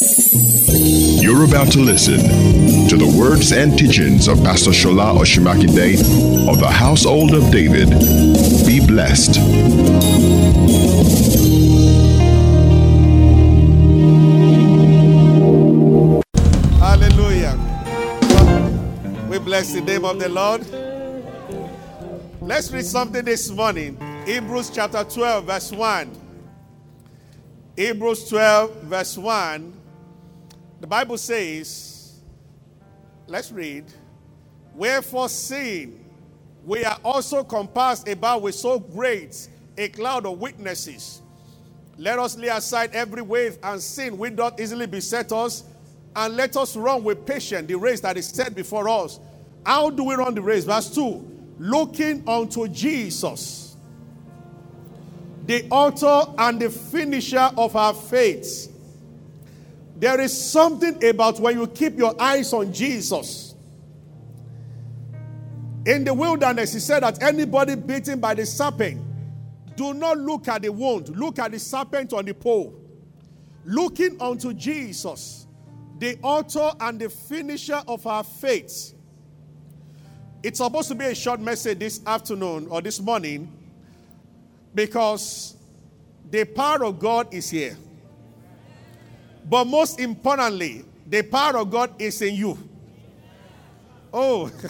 You're about to listen to the words and teachings of Pastor Shola Osunmakinde of the Household of David. Be blessed. Hallelujah. We bless the name of the Lord. Let's read something this morning. Hebrews chapter 12, verse 1. Hebrews 12, verse 1. The Bible says, let's read. Wherefore, seeing we are also compassed about with so great a cloud of witnesses, let us lay aside every weight and sin which doth easily beset us, and let us run with patience the race that is set before us. How do we run the race? Verse 2 Looking unto Jesus, the author and the finisher of our faith. There is something about when you keep your eyes on Jesus. In the wilderness, he said that anybody beaten by the serpent, do not look at the wound, look at the serpent on the pole. Looking unto Jesus, the author and the finisher of our faith. It's supposed to be a short message this afternoon or this morning because the power of God is here. But most importantly, the power of God is in you. Oh.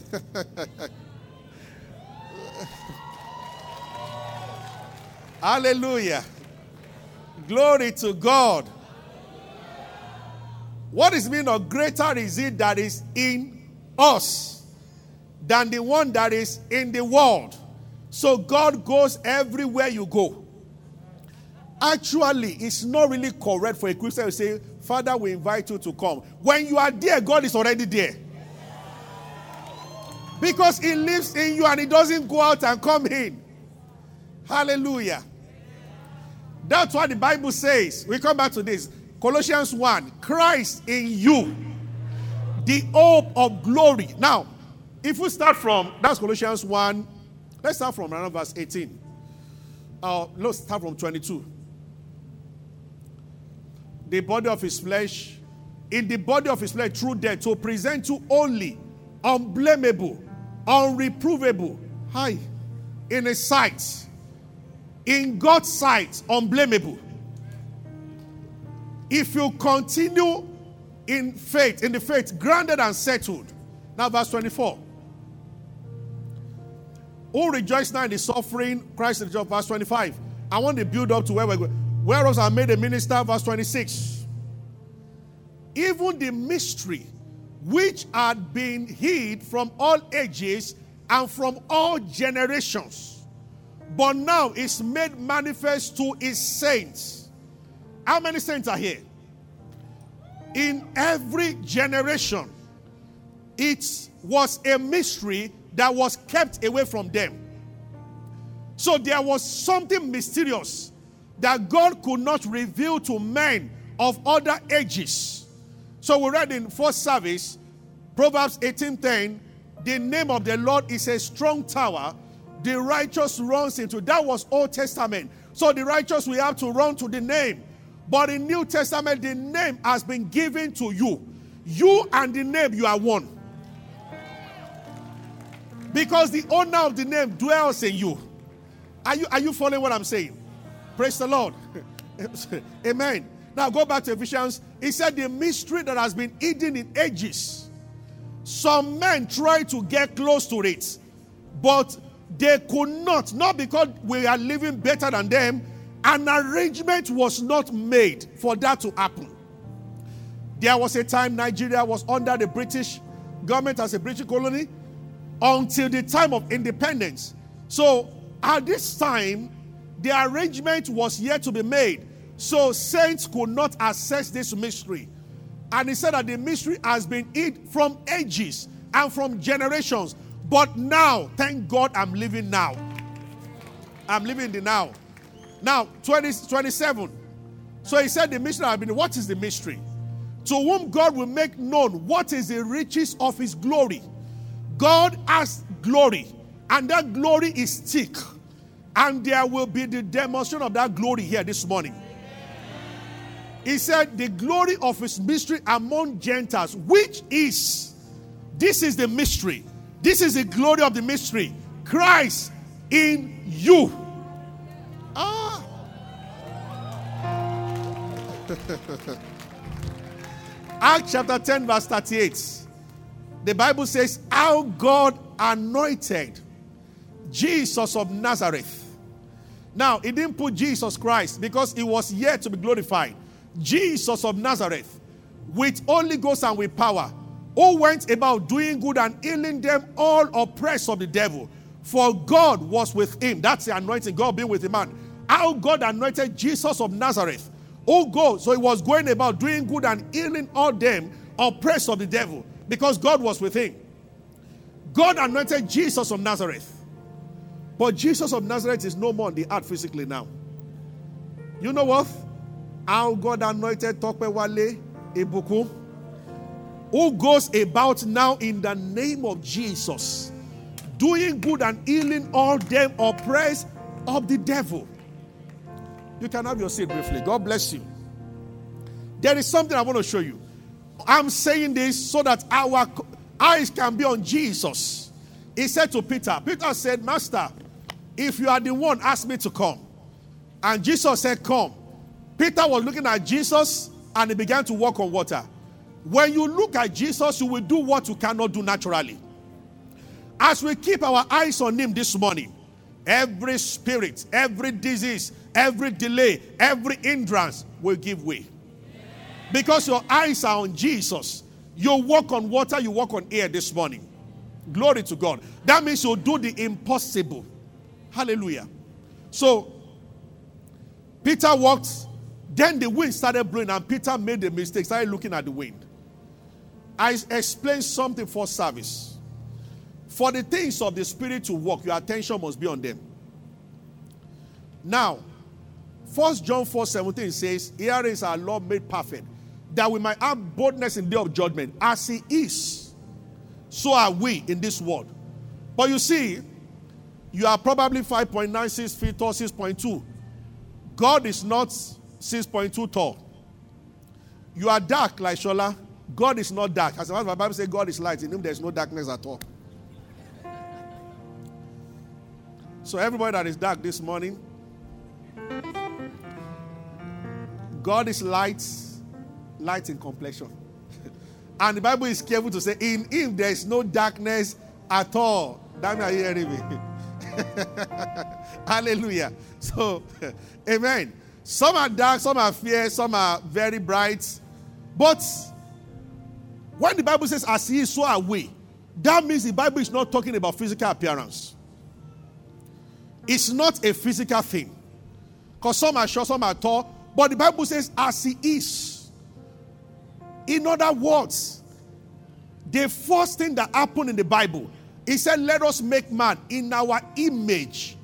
Hallelujah. Glory to God. What is mean of greater is it that is in us than the one that is in the world. So God goes everywhere you go. Actually, it's not really correct for a Christian to say, Father, we invite you to come. When you are there, God is already there. Because He lives in you and He doesn't go out and come in. Hallelujah. That's what the Bible says. We come back to this. Colossians 1 Christ in you, the hope of glory. Now, if we start from, that's Colossians 1, let's start from around verse 18. Uh, let's start from 22 the body of his flesh, in the body of his flesh through death, to present you only unblameable, unreprovable, high, in his sight, in God's sight, unblameable. If you continue in faith, in the faith, grounded and settled. Now, verse 24. Who rejoice now in the suffering, Christ job, verse 25. I want to build up to where we're going. Whereas I made a minister, verse 26. Even the mystery which had been hid from all ages and from all generations, but now is made manifest to his saints. How many saints are here? In every generation, it was a mystery that was kept away from them. So there was something mysterious that God could not reveal to men of other ages. So we read in first service, Proverbs 18:10, the name of the Lord is a strong tower. The righteous runs into. That was Old Testament. So the righteous we have to run to the name. But in New Testament, the name has been given to you. You and the name, you are one. Because the owner of the name dwells in you. Are you, are you following what I'm saying? Praise the Lord. Amen. Now go back to Ephesians. He said the mystery that has been hidden in ages. Some men tried to get close to it, but they could not. Not because we are living better than them. An arrangement was not made for that to happen. There was a time Nigeria was under the British government as a British colony until the time of independence. So at this time, the arrangement was yet to be made. So saints could not access this mystery. And he said that the mystery has been hid from ages and from generations. But now, thank God I'm living now. I'm living the now. Now, 20, 27. So he said the mystery has been, what is the mystery? To whom God will make known what is the riches of his glory. God has glory, and that glory is thick. And there will be the demonstration of that glory here this morning. He said, The glory of his mystery among Gentiles, which is, this is the mystery. This is the glory of the mystery. Christ in you. Ah. Acts chapter 10, verse 38. The Bible says, How God anointed Jesus of Nazareth. Now, he didn't put Jesus Christ because he was yet to be glorified. Jesus of Nazareth, with Holy Ghost and with power, who went about doing good and healing them all oppressed of the devil. For God was with him. That's the anointing, God being with the man. How God anointed Jesus of Nazareth. Oh God, so he was going about doing good and healing all them oppressed of the devil because God was with him. God anointed Jesus of Nazareth. But Jesus of Nazareth is no more on the earth physically now. You know what? How God anointed Tope Wale Ibuku, who goes about now in the name of Jesus, doing good and healing all them oppressed of the devil. You can have your seat briefly. God bless you. There is something I want to show you. I'm saying this so that our eyes can be on Jesus. He said to Peter, Peter said, Master, if you are the one, ask me to come. And Jesus said, Come. Peter was looking at Jesus and he began to walk on water. When you look at Jesus, you will do what you cannot do naturally. As we keep our eyes on him this morning, every spirit, every disease, every delay, every hindrance will give way. Because your eyes are on Jesus. You walk on water, you walk on air this morning. Glory to God. That means you'll do the impossible. Hallelujah. So, Peter walked, then the wind started blowing, and Peter made a mistake, started looking at the wind. I explained something for service. For the things of the Spirit to work, your attention must be on them. Now, First John 4 17 says, Here is our Lord made perfect, that we might have boldness in the day of judgment. As he is, so are we in this world. But you see, you are probably 5.96 feet tall, 6.2. God is not 6.2 tall. You are dark like Shola. God is not dark. As the Bible says, God is light. In him there is no darkness at all. So everybody that is dark this morning, God is light, light in complexion. and the Bible is careful to say, in him there is no darkness at all. Damn, are you hearing me? Hallelujah. So, amen. Some are dark, some are fair, some are very bright. But when the Bible says, as he is, so are we, that means the Bible is not talking about physical appearance. It's not a physical thing. Because some are short, some are tall. But the Bible says, as he is. In other words, the first thing that happened in the Bible, he said, Let us make man in our image.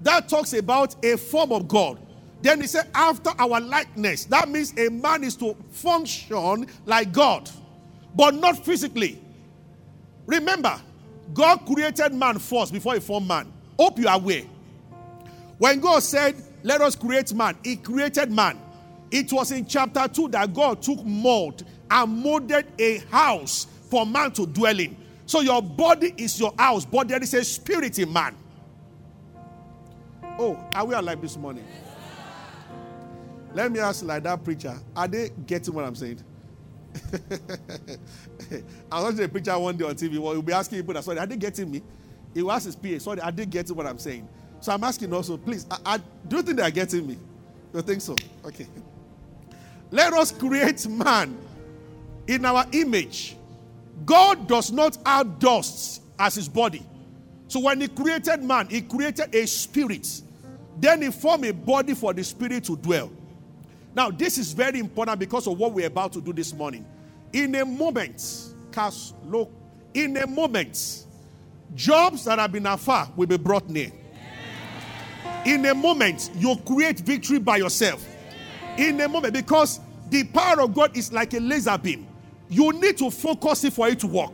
That talks about a form of God. Then he said, After our likeness. That means a man is to function like God, but not physically. Remember, God created man first before he formed man. Hope you are aware. When God said, let us create man. He created man. It was in chapter 2 that God took mold and molded a house for man to dwell in. So your body is your house, but there is a spirit in man. Oh, are we alive this morning? Let me ask like that preacher, are they getting what I'm saying? I was watching a preacher one day on TV. Well, he'll be asking people, sorry, are they getting me? He will ask his PA, sorry, are they getting what I'm saying? So I'm asking also, please, I, I, do you think they are getting me? You think so? Okay. Let us create man in our image. God does not have dust as his body. So when he created man, he created a spirit. Then he formed a body for the spirit to dwell. Now, this is very important because of what we're about to do this morning. In a moment, cast look, in a moment, jobs that have been afar will be brought near. In a moment, you create victory by yourself. In a moment, because the power of God is like a laser beam. You need to focus it for it to work.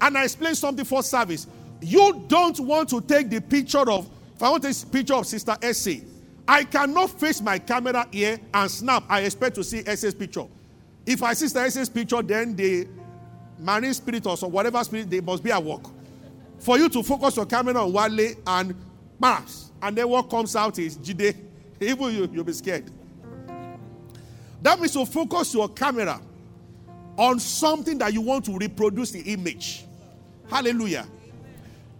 And I explained something for service. You don't want to take the picture of, if I want a picture of Sister Essie, I cannot face my camera here and snap. I expect to see SS picture. If I see the SS picture, then the marine spirit or whatever spirit, they must be at work. For you to focus your camera on Wale and pass, and then what comes out is Jide. Even you, you'll be scared. That means to focus your camera on something that you want to reproduce the image. Hallelujah.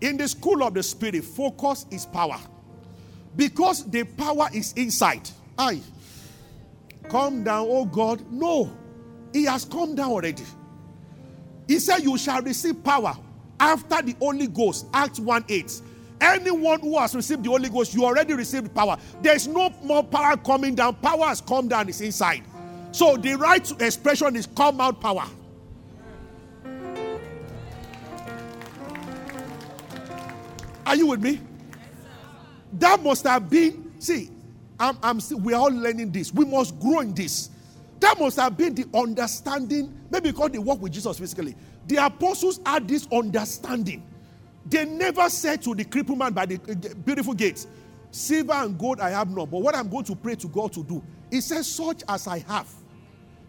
In the school of the spirit, focus is power. Because the power is inside. I come down, oh God. No, he has come down already. He said, You shall receive power after the Holy Ghost. Acts 1 8. Anyone who has received the Holy Ghost, you already received power. There's no more power coming down. Power has come down, it's inside. So the right expression is come out power. Are you with me? That must have been, see, I'm, I'm we're all learning this. We must grow in this. That must have been the understanding, maybe because they work with Jesus physically. The apostles had this understanding. They never said to the crippled man by the uh, beautiful gates, Silver and gold I have not, but what I'm going to pray to God to do, He says, Such as I have.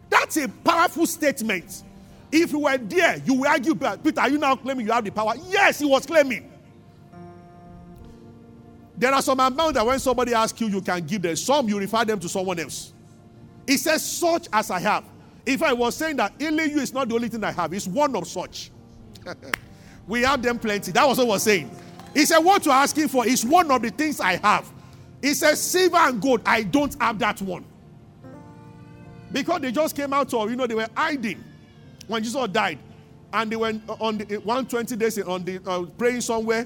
That's a powerful statement. If you were there, you will argue, Peter, are you now claiming you have the power? Yes, he was claiming. There are some amount that when somebody asks you, you can give them. Some you refer them to someone else. He says, such as I have. If I was saying that healing you is not the only thing I have, it's one of such. we have them plenty. That was what I was saying. He said, What you're asking for is one of the things I have. He says, Silver and gold, I don't have that one. Because they just came out of, you know, they were hiding when Jesus died. And they went on the 120 days on the uh, praying somewhere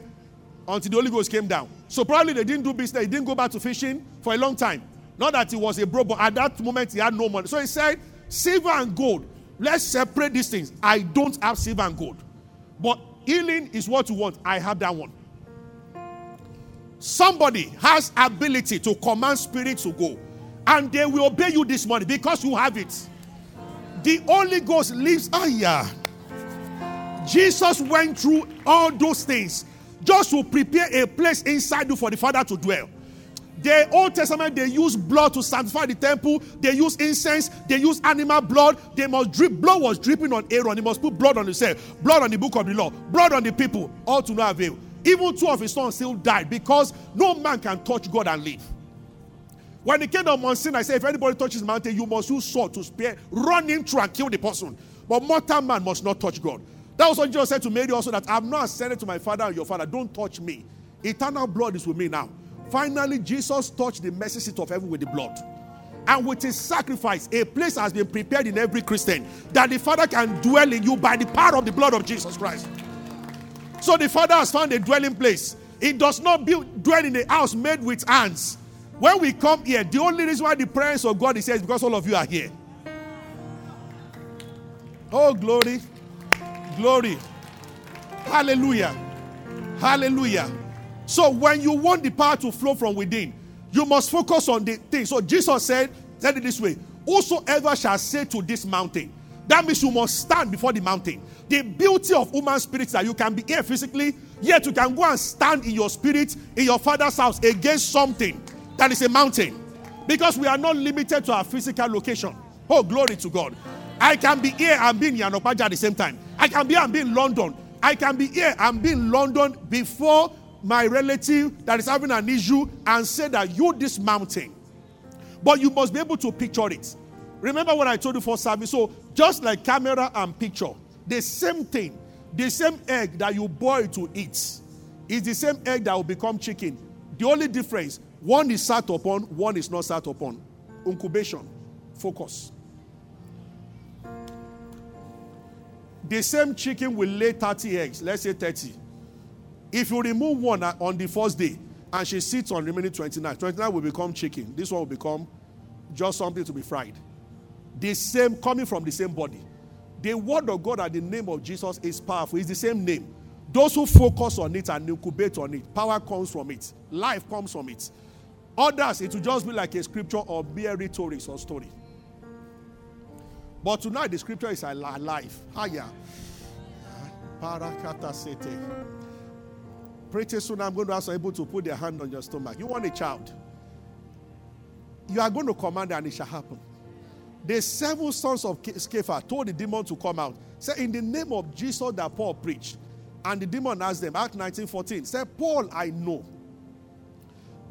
until the Holy Ghost came down. So probably they didn't do business. He didn't go back to fishing for a long time. Not that he was a bro, but at that moment he had no money. So he said, Silver and gold, let's separate these things. I don't have silver and gold. But healing is what you want. I have that one. Somebody has ability to command spirits to go, and they will obey you this morning because you have it. The Holy Ghost lives. Ah, yeah. Jesus went through all those things just to prepare a place inside you for the Father to dwell. The Old Testament, they use blood to sanctify the temple. They use incense. They use animal blood. They must drip. Blood was dripping on Aaron. He must put blood on himself, blood on the book of the law, blood on the people, all to no avail. Even two of his sons still died because no man can touch God and live. When the kingdom of Mount Sinai, I said, if anybody touches mountain, you must use sword to spare, run in through and kill the person. But mortal man must not touch God. That was what Jesus said to Mary also that I'm not ascended to my father and your father. Don't touch me. Eternal blood is with me now. Finally, Jesus touched the mercy seat of heaven with the blood. And with his sacrifice, a place has been prepared in every Christian that the Father can dwell in you by the power of the blood of Jesus Christ. So the Father has found a dwelling place. It does not build, dwell in a house made with hands. When we come here, the only reason why the presence of God is here is because all of you are here. Oh, glory. Glory. Hallelujah. Hallelujah. So when you want the power to flow from within, you must focus on the thing. So Jesus said, said it this way Whosoever shall say to this mountain, that means you must stand before the mountain. The beauty of human spirit that you can be here physically, yet you can go and stand in your spirit in your father's house against something that is a mountain. Because we are not limited to our physical location. Oh, glory to God. I can be here and be in Yanopaja at the same time. I can be and be in London. I can be here and be in London before my relative that is having an issue and say that you this mountain. But you must be able to picture it. Remember what I told you for service. So just like camera and picture, the same thing, the same egg that you boil to eat is the same egg that will become chicken. The only difference, one is sat upon, one is not sat upon. Incubation, focus. the same chicken will lay 30 eggs, let's say 30. If you remove one on the first day and she sits on remaining 29, 29 will become chicken. This one will become just something to be fried. The same, coming from the same body. The word of God and the name of Jesus is powerful. It's the same name. Those who focus on it and incubate on it, power comes from it, life comes from it. Others, it will just be like a scripture or mere rhetoric or story. But tonight the scripture is alive. Higher. Pretty soon I'm going to ask people to put their hand on your stomach. You want a child. You are going to command and it shall happen. The seven sons of Sceva told the demon to come out. Say, in the name of Jesus that Paul preached. And the demon asked them, Act 19 14, said, Paul, I know.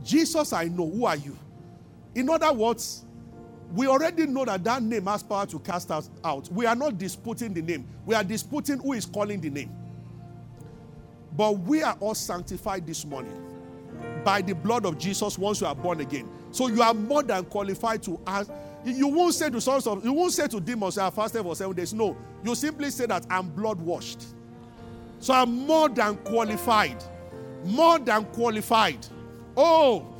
Jesus, I know. Who are you? In other words, we already know that that name has power to cast us out. We are not disputing the name, we are disputing who is calling the name. But we are all sanctified this morning by the blood of Jesus once you are born again. So you are more than qualified to ask. You won't say to sons of you won't say to demons, I have fasted for seven days. No, you simply say that I'm blood washed. So I'm more than qualified. More than qualified. Oh,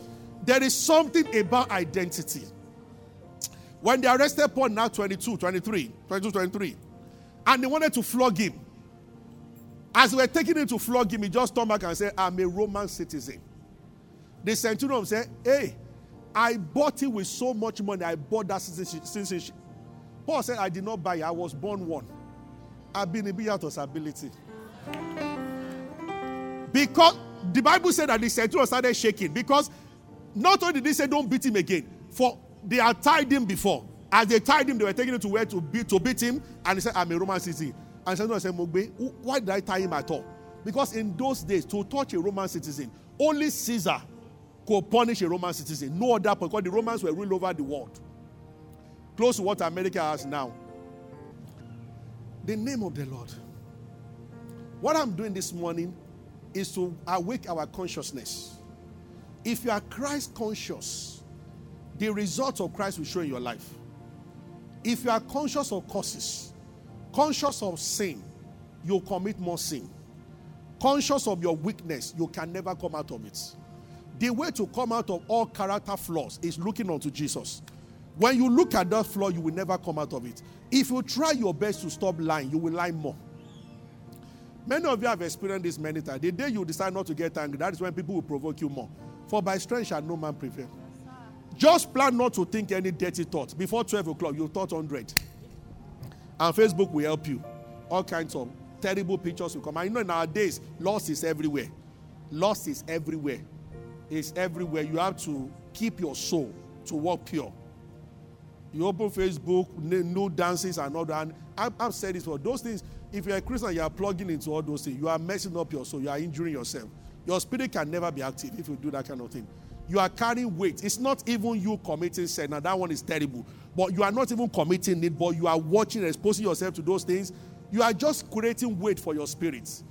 there is something about identity. When they arrested Paul now 22, 23, 22, 23, and they wanted to flog him. As they were taking him to flog him, he just turned back and said, I'm a Roman citizen. The centurion said, Hey, I bought it with so much money. I bought that citizenship. Paul said, I did not buy it. I was born one. I've been a out of ability. Because the Bible said that the centurion started shaking. Because not only did they say, Don't beat him again, for they had tied him before. As they tied him, they were taking him to where to beat, to beat him. And he said, I'm a Roman citizen. And centurion said, Mogbe, why did I tie him at all? Because in those days, to touch a Roman citizen, only Caesar could punish a Roman citizen. No other, because the Romans were ruling over the world. Close to what America has now. The name of the Lord. What I'm doing this morning is to awake our consciousness. If you are Christ conscious, the results of Christ will show in your life. If you are conscious of causes, conscious of sin, you'll commit more sin. Conscious of your weakness, you can never come out of it. The way to come out of all character flaws is looking unto Jesus. When you look at that flaw, you will never come out of it. If you try your best to stop lying, you will lie more. Many of you have experienced this many times. The day you decide not to get angry, that is when people will provoke you more. For by strength shall no man prevail. Just plan not to think any dirty thoughts. Before 12 o'clock, you thought 100. And Facebook will help you. All kinds of terrible pictures will come. And you know, nowadays, loss is everywhere. Loss is everywhere is everywhere. You have to keep your soul to walk pure. You open Facebook, new dances and all that. I've, I've said this for those things. If you're a Christian, you are plugging into all those things. You are messing up your soul. You are injuring yourself. Your spirit can never be active if you do that kind of thing. You are carrying weight. It's not even you committing sin. Now that one is terrible. But you are not even committing it. But you are watching, exposing yourself to those things. You are just creating weight for your spirits.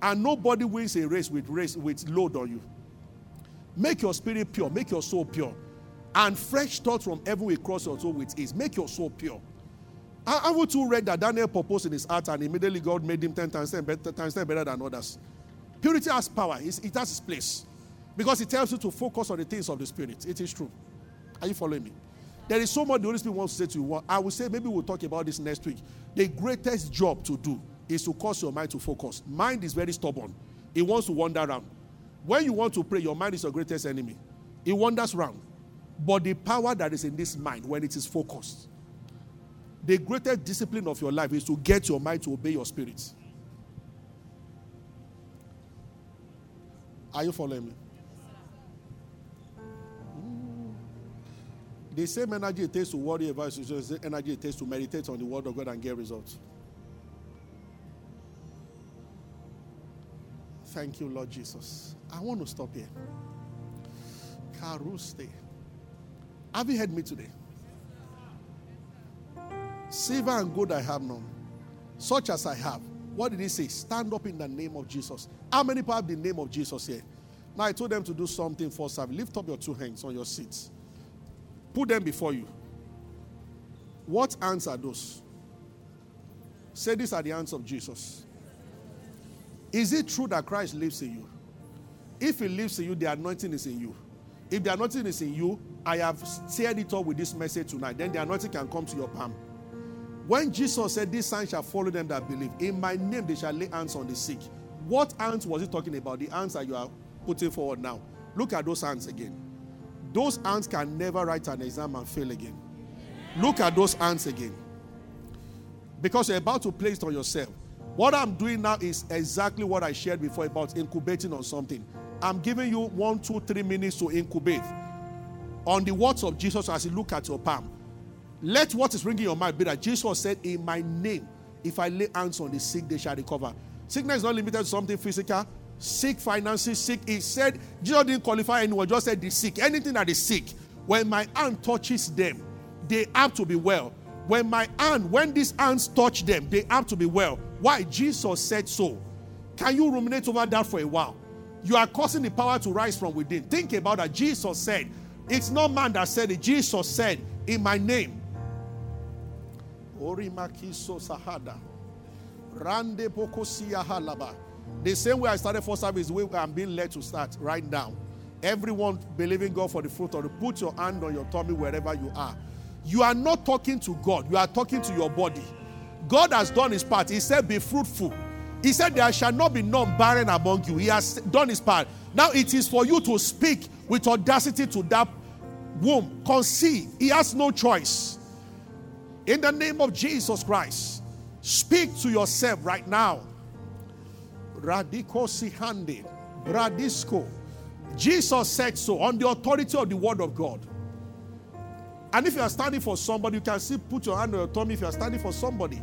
And nobody wins a race with race with load on you. Make your spirit pure, make your soul pure. And fresh thoughts from heaven will cross your soul with ease. Make your soul pure. I, I too read that Daniel proposed in his heart, and immediately God made him 10 times 10 better, times 10 better than others. Purity has power, it has its place. Because it tells you to focus on the things of the Spirit. It is true. Are you following me? There is so much the Holy Spirit wants to say to you. I will say, maybe we'll talk about this next week. The greatest job to do is to cause your mind to focus. Mind is very stubborn, it wants to wander around. When you want to pray, your mind is your greatest enemy. It wanders around. But the power that is in this mind, when it is focused, the greatest discipline of your life is to get your mind to obey your spirit. Are you following me? The same energy it takes to worry about is the energy it takes to meditate on the word of God and get results. Thank you, Lord Jesus. I want to stop here. Karuste. Have you heard me today? Silver and gold I have none, such as I have. What did he say? Stand up in the name of Jesus. How many people have the name of Jesus here? Now I told them to do something for service. Lift up your two hands on your seats. Put them before you. What hands are those? Say these are the hands of Jesus. Is it true that Christ lives in you? If he lives in you, the anointing is in you. If the anointing is in you, I have stirred it up with this message tonight. Then the anointing can come to your palm. When Jesus said, This sign shall follow them that believe, in my name they shall lay hands on the sick. What hands was he talking about? The hands that you are putting forward now. Look at those hands again. Those hands can never write an exam and fail again. Look at those hands again. Because you're about to place it on yourself. What I'm doing now is exactly what I shared before about incubating on something. I'm giving you one, two, three minutes to incubate. On the words of Jesus as you look at your palm. Let what is ringing your mind be that Jesus said, In my name, if I lay hands on the sick, they shall recover. Sickness is not limited to something physical. Sick finances, sick. He said, Jesus didn't qualify anyone, just said the sick. Anything that is sick, when my hand touches them, they have to be well. When my hand, when these hands touch them, they have to be well. Why? Jesus said so. Can you ruminate over that for a while? You are causing the power to rise from within. Think about that. Jesus said, it's not man that said it. Jesus said, in my name. Orimakiso Sahada. Halaba. The same way I started first service, way I'm being led to start right now. Everyone believing God for the fruit of the put your hand on your tummy wherever you are. You are not talking to God, you are talking to your body. God has done his part. He said, Be fruitful. He said, There shall not be none barren among you. He has done his part. Now it is for you to speak with audacity to that womb. Conceive. He has no choice. In the name of Jesus Christ, speak to yourself right now. Radiko Sihande, Bradisco. Jesus said so on the authority of the word of God. And if you are standing for somebody, you can see, put your hand on your tummy if you are standing for somebody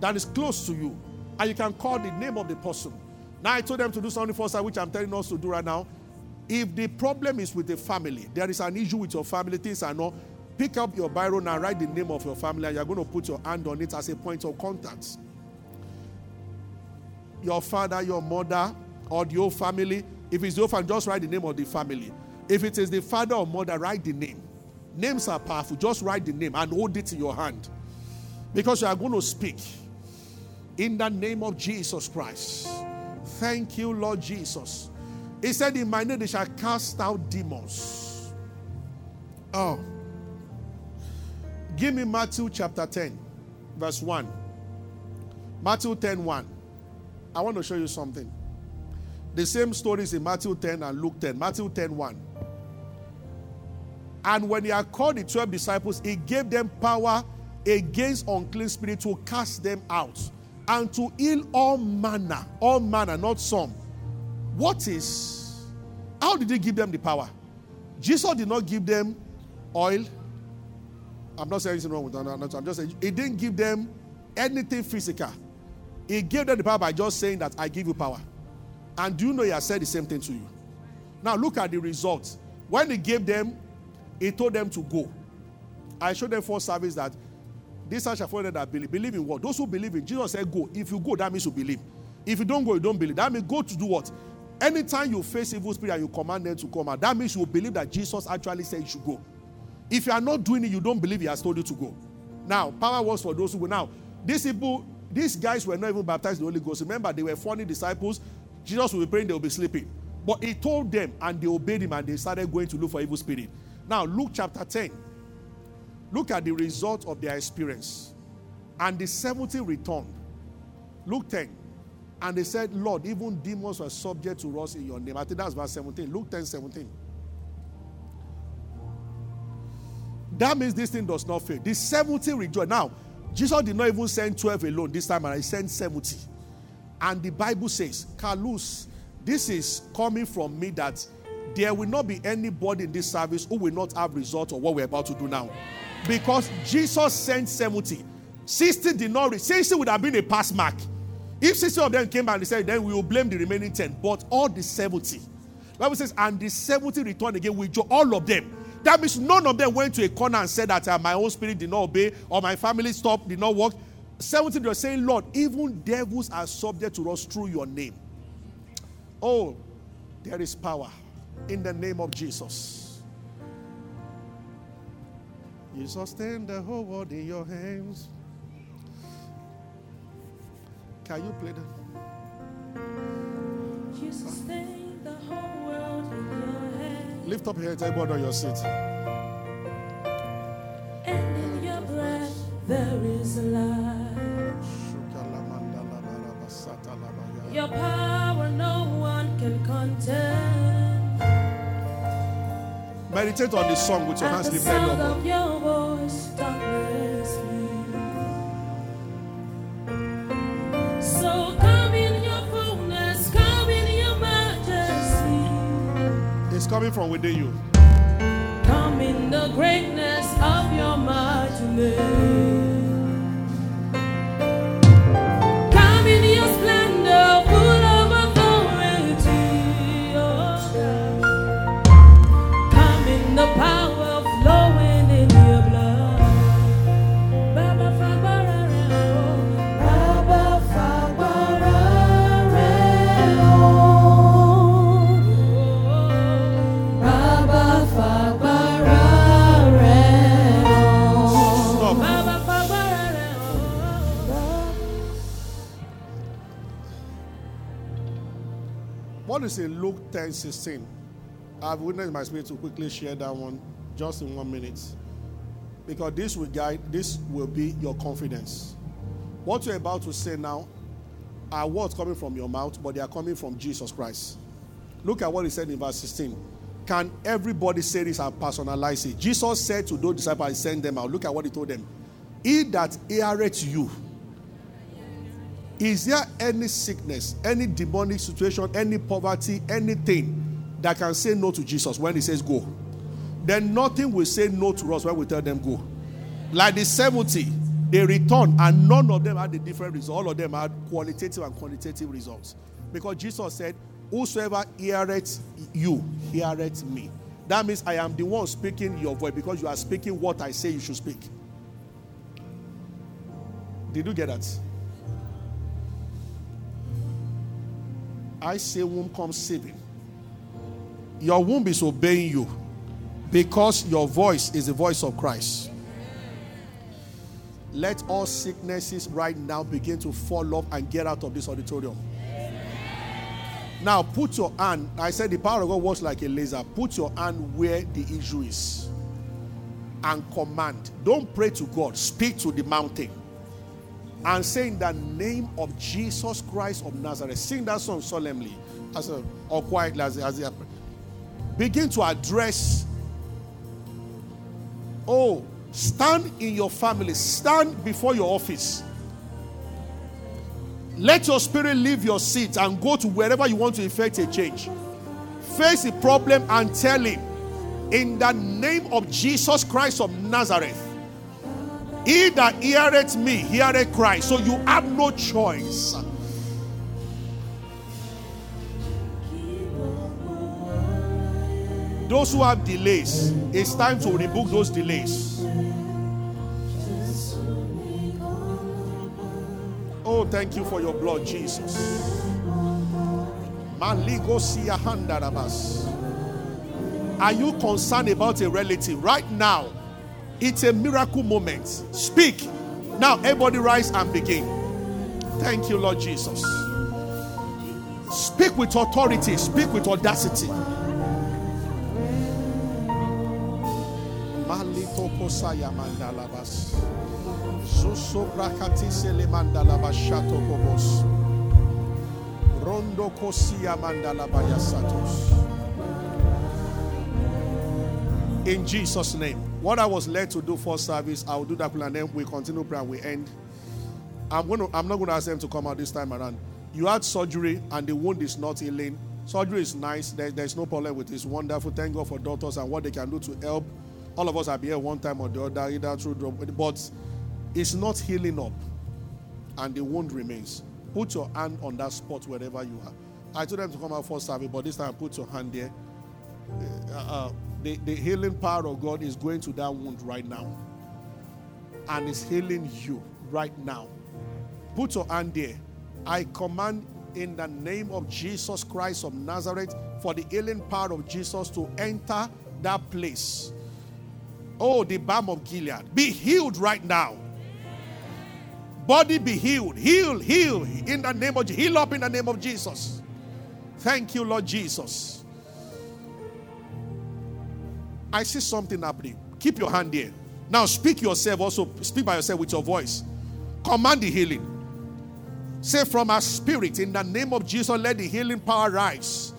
that is close to you. And you can call the name of the person. Now I told them to do something for us, which I'm telling us to do right now. If the problem is with the family, there is an issue with your family, things are not, pick up your Bible and write the name of your family, and you're going to put your hand on it as a point of contact. Your father, your mother, or the family. If it's the family, just write the name of the family. If it is the father or mother, write the name. Names are powerful. Just write the name and hold it in your hand. Because you are going to speak in the name of Jesus Christ. Thank you, Lord Jesus. He said, In my name they shall cast out demons. Oh. Give me Matthew chapter 10, verse 1. Matthew 10 1. I want to show you something. The same stories in Matthew 10 and Luke 10. Matthew 10 1. And when he had called the 12 disciples, he gave them power against unclean spirits to cast them out and to heal all manner, all manner, not some. What is, how did he give them the power? Jesus did not give them oil. I'm not saying anything wrong with that. I'm just saying he didn't give them anything physical. He gave them the power by just saying that I give you power. And do you know he has said the same thing to you? Now look at the results. When he gave them, he told them to go. I showed them for service that this shall follow that believe. Believe in what? Those who believe in Jesus said, Go. If you go, that means you believe. If you don't go, you don't believe. That means go to do what? Anytime you face evil spirit and you command them to come out, that means you believe that Jesus actually said you should go. If you are not doing it, you don't believe he has told you to go. Now, power works for those who go. Now, these people, these guys were not even baptized in the Holy Ghost. Remember, they were funny disciples. Jesus will be praying, they will be sleeping. But he told them, and they obeyed him, and they started going to look for evil spirit. Now, Luke chapter 10. Look at the result of their experience. And the 70 returned. Luke 10. And they said, Lord, even demons were subject to us in your name. I think that's verse 17. Luke 10 17. That means this thing does not fail. The 70 rejoice. Now, Jesus did not even send 12 alone this time, and he sent 70. And the Bible says, Carlos, this is coming from me that there will not be anybody in this service who will not have result of what we're about to do now. Because Jesus sent 70. 60 did not reach. 60 would have been a pass mark. If 60 of them came back and said, then we will blame the remaining 10. But all the 70. Bible says, and the 70 returned again with joy. All of them. That means none of them went to a corner and said that uh, my own spirit did not obey or my family stopped, did not work. 70 they were saying, Lord, even devils are subject to us through your name. Oh, there is power in the name of Jesus. You sustain the whole world in your hands. Can you play that? You sustain the whole world in your hands. Lift up your hands, everybody on your seat. And in your breath there is a life. Your power no one can contend. Meditate on this song with your At hands lifted up. Coming from within you. Come in the greatness of your. What is in Luke 10 16? I've witnessed my spirit to quickly share that one just in one minute. Because this will guide, this will be your confidence. What you're about to say now are words coming from your mouth, but they are coming from Jesus Christ. Look at what he said in verse 16. Can everybody say this and personalize it? Jesus said to those disciples, send them out. Look at what he told them. He that heareth you, is there any sickness, any demonic situation, any poverty, anything that can say no to Jesus when he says go? Then nothing will say no to us when we tell them go. Like the 70, they returned and none of them had a different result. All of them had qualitative and quantitative results. Because Jesus said, Whosoever heareth you, heareth me. That means I am the one speaking your voice because you are speaking what I say you should speak. Did you get that? I say womb comes saving. Your womb is obeying you because your voice is the voice of Christ. Let all sicknesses right now begin to fall off and get out of this auditorium. Now put your hand. I said the power of God works like a laser. Put your hand where the issue is and command. Don't pray to God, speak to the mountain and say in the name of Jesus Christ of Nazareth. Sing that song solemnly as a, or quietly as, as a, begin to address. Oh, stand in your family, stand before your office. Let your spirit leave your seat and go to wherever you want to effect a change. Face the problem and tell him, in the name of Jesus Christ of Nazareth, he that heareth me, heareth Christ. So you have no choice. Those who have delays, it's time to rebook those delays. Oh, thank you for your blood, Jesus. Are you concerned about a relative right now? It's a miracle moment. Speak. Now, everybody rise and begin. Thank you, Lord Jesus. Speak with authority, speak with audacity. Malito kosaya mandalabas. Suso brakati sele mandalabas shato kobos. Rondo kosia mandalabaya satos. In Jesus' name. What I was led to do for service, I will do that plan then we continue prayer we end. I'm going to, I'm not going to ask them to come out this time around. You had surgery and the wound is not healing. Surgery is nice. There, there's no problem with it. It's wonderful. Thank God for doctors and what they can do to help. All of us been here one time or the other, either through drug, but it's not healing up, and the wound remains. Put your hand on that spot wherever you are. I told them to come out for service, but this time put your hand there. Uh, uh, the, the healing power of God is going to that wound right now. And is healing you right now. Put your hand there. I command in the name of Jesus Christ of Nazareth for the healing power of Jesus to enter that place. Oh, the balm of Gilead. Be healed right now. Body be healed. Heal, heal in the name of heal up in the name of Jesus. Thank you, Lord Jesus. I see something happening. Keep your hand here. Now speak yourself also. Speak by yourself with your voice. Command the healing. Say from our spirit, in the name of Jesus, let the healing power rise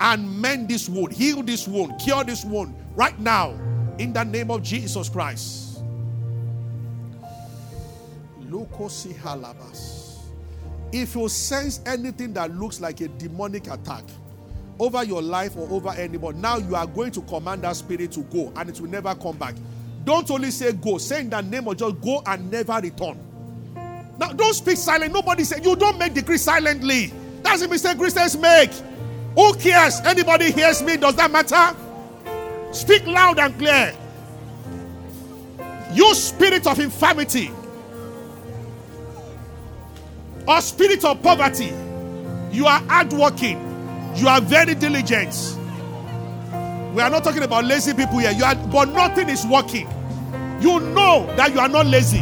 and mend this wound, heal this wound, cure this wound right now, in the name of Jesus Christ. If you sense anything that looks like a demonic attack, over your life or over anybody. Now you are going to command that spirit to go and it will never come back. Don't only say go, say in the name of just go and never return. Now don't speak silent. Nobody say you don't make decree silently. That's a mistake Christians make. Who cares? Anybody hears me? Does that matter? Speak loud and clear. You spirit of infirmity or spirit of poverty, you are hardworking, you are very diligent. We are not talking about lazy people here. You are, but nothing is working. You know that you are not lazy.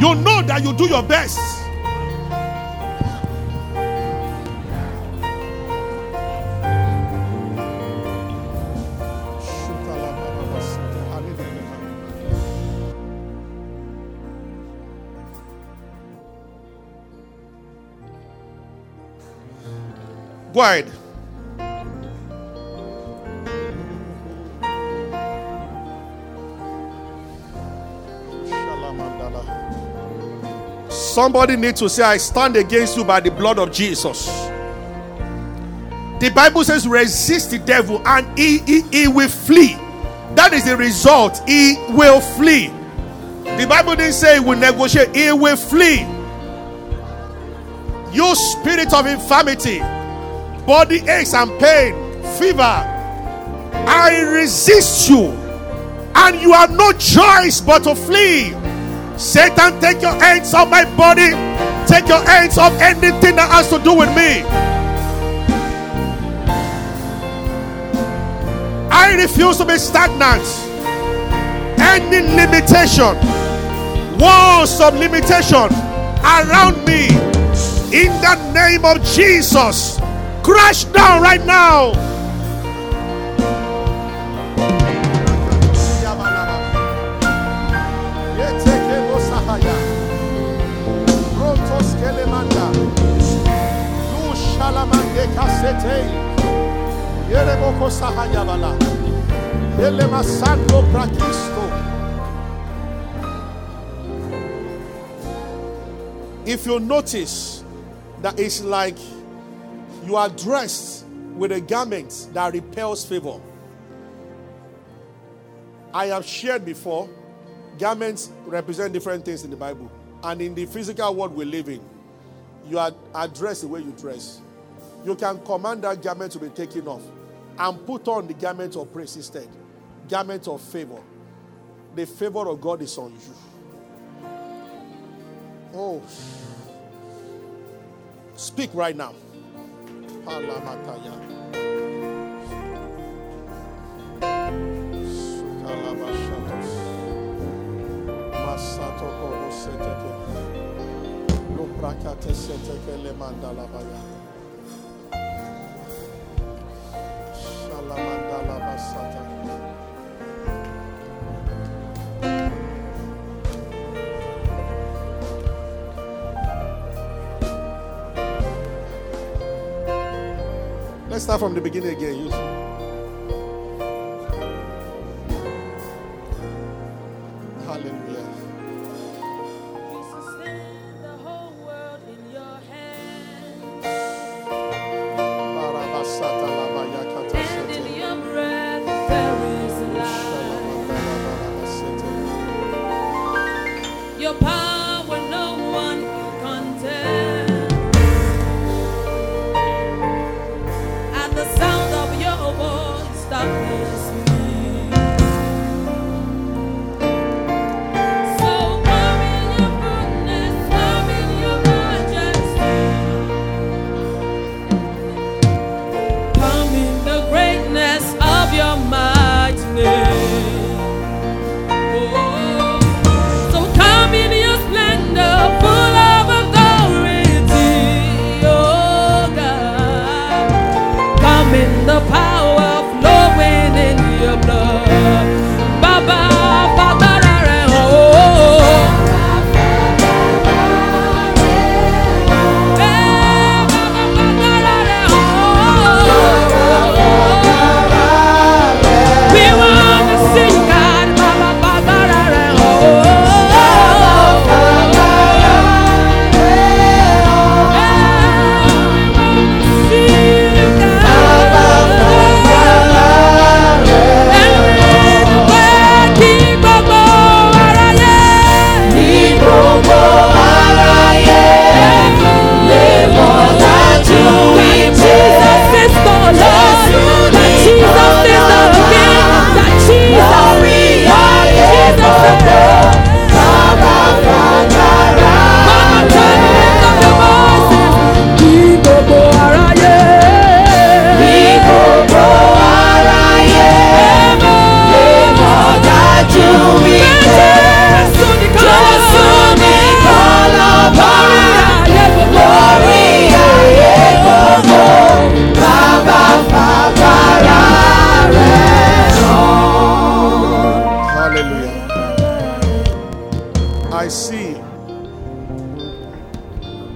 You know that you do your best. Go ahead. Somebody needs to say, I stand against you by the blood of Jesus. The Bible says, resist the devil and he, he, he will flee. That is the result. He will flee. The Bible didn't say he will negotiate, he will flee. You spirit of infirmity, body aches and pain, fever, I resist you, and you have no choice but to flee. Satan, take your hands off my body, take your hands off anything that has to do with me. I refuse to be stagnant. Any limitation, walls of limitation around me, in the name of Jesus, crash down right now. If you notice that it's like you are dressed with a garment that repels favor. I have shared before, garments represent different things in the Bible. And in the physical world we live in, you are dressed the way you dress. You can command that garment to be taken off and put on the garment of praise instead. Garment of favor. The favor of God is on you. Oh. Speak right now. Palamataya. Sukalabashatos. Let's start from the beginning again.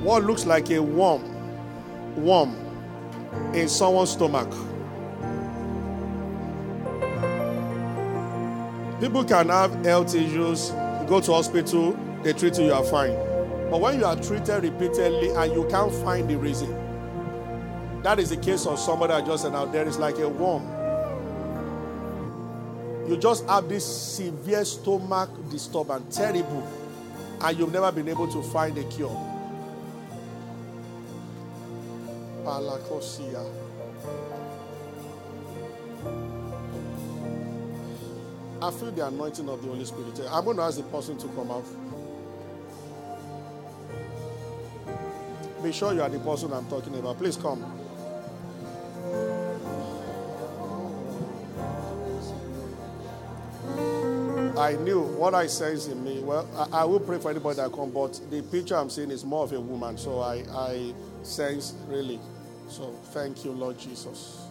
What looks like a worm, worm in someone's stomach. People can have health issues, go to hospital, they treat you, you are fine. But when you are treated repeatedly and you can't find the reason, that is the case of somebody I just said now. There is like a worm. You just have this severe stomach disturbance, terrible, and you've never been able to find a cure. I feel the anointing of the Holy Spirit. I'm going to ask the person to come out. Be sure you are the person I'm talking about. Please come. I knew what I sense in me. Well, I, I will pray for anybody that come, but the picture I'm seeing is more of a woman. So I, I sense really. So thank you, Lord Jesus.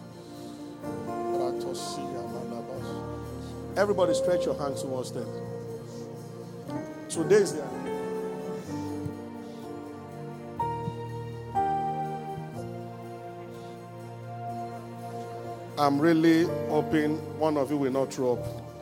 Everybody stretch your hands towards them. Today is their. I'm really hoping one of you will not throw up.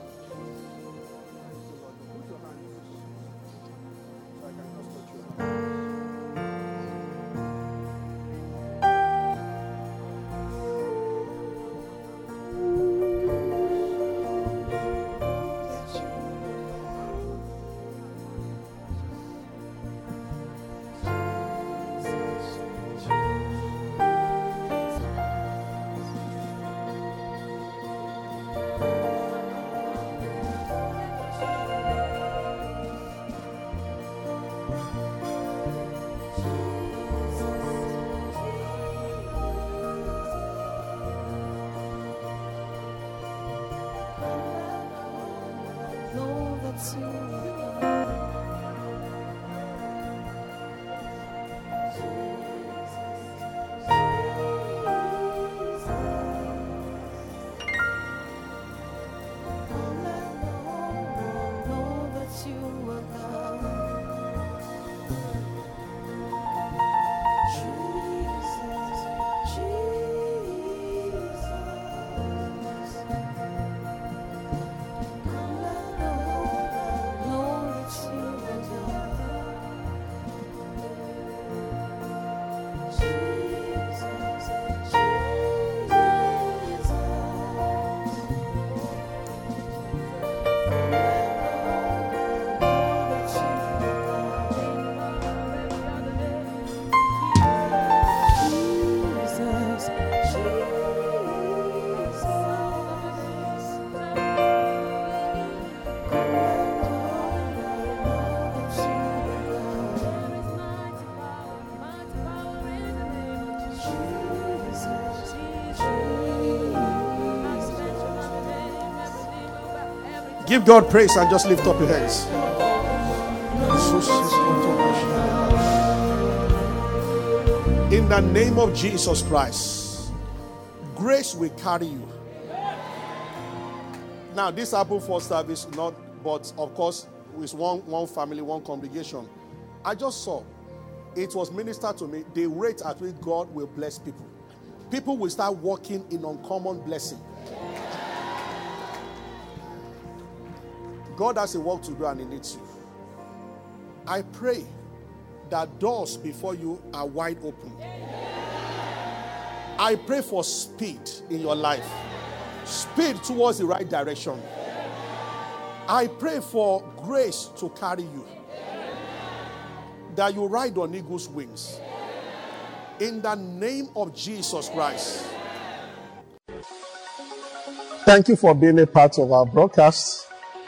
Give God praise and just lift up your hands. In the name of Jesus Christ, grace will carry you. Now, this happened for service, not, but of course, with one, one family, one congregation. I just saw it was ministered to me the rate at which God will bless people. People will start walking in uncommon blessing. God has a work to do and He needs you. I pray that doors before you are wide open. I pray for speed in your life, speed towards the right direction. I pray for grace to carry you, that you ride on eagle's wings. In the name of Jesus Christ. Thank you for being a part of our broadcast.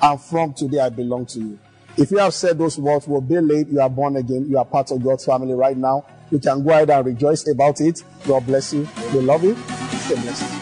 and from today I belong to you. If you have said those words, will be late, you are born again, you are part of God's family right now. you can go ahead and rejoice about it. God bless you. We love you. Stay blessed.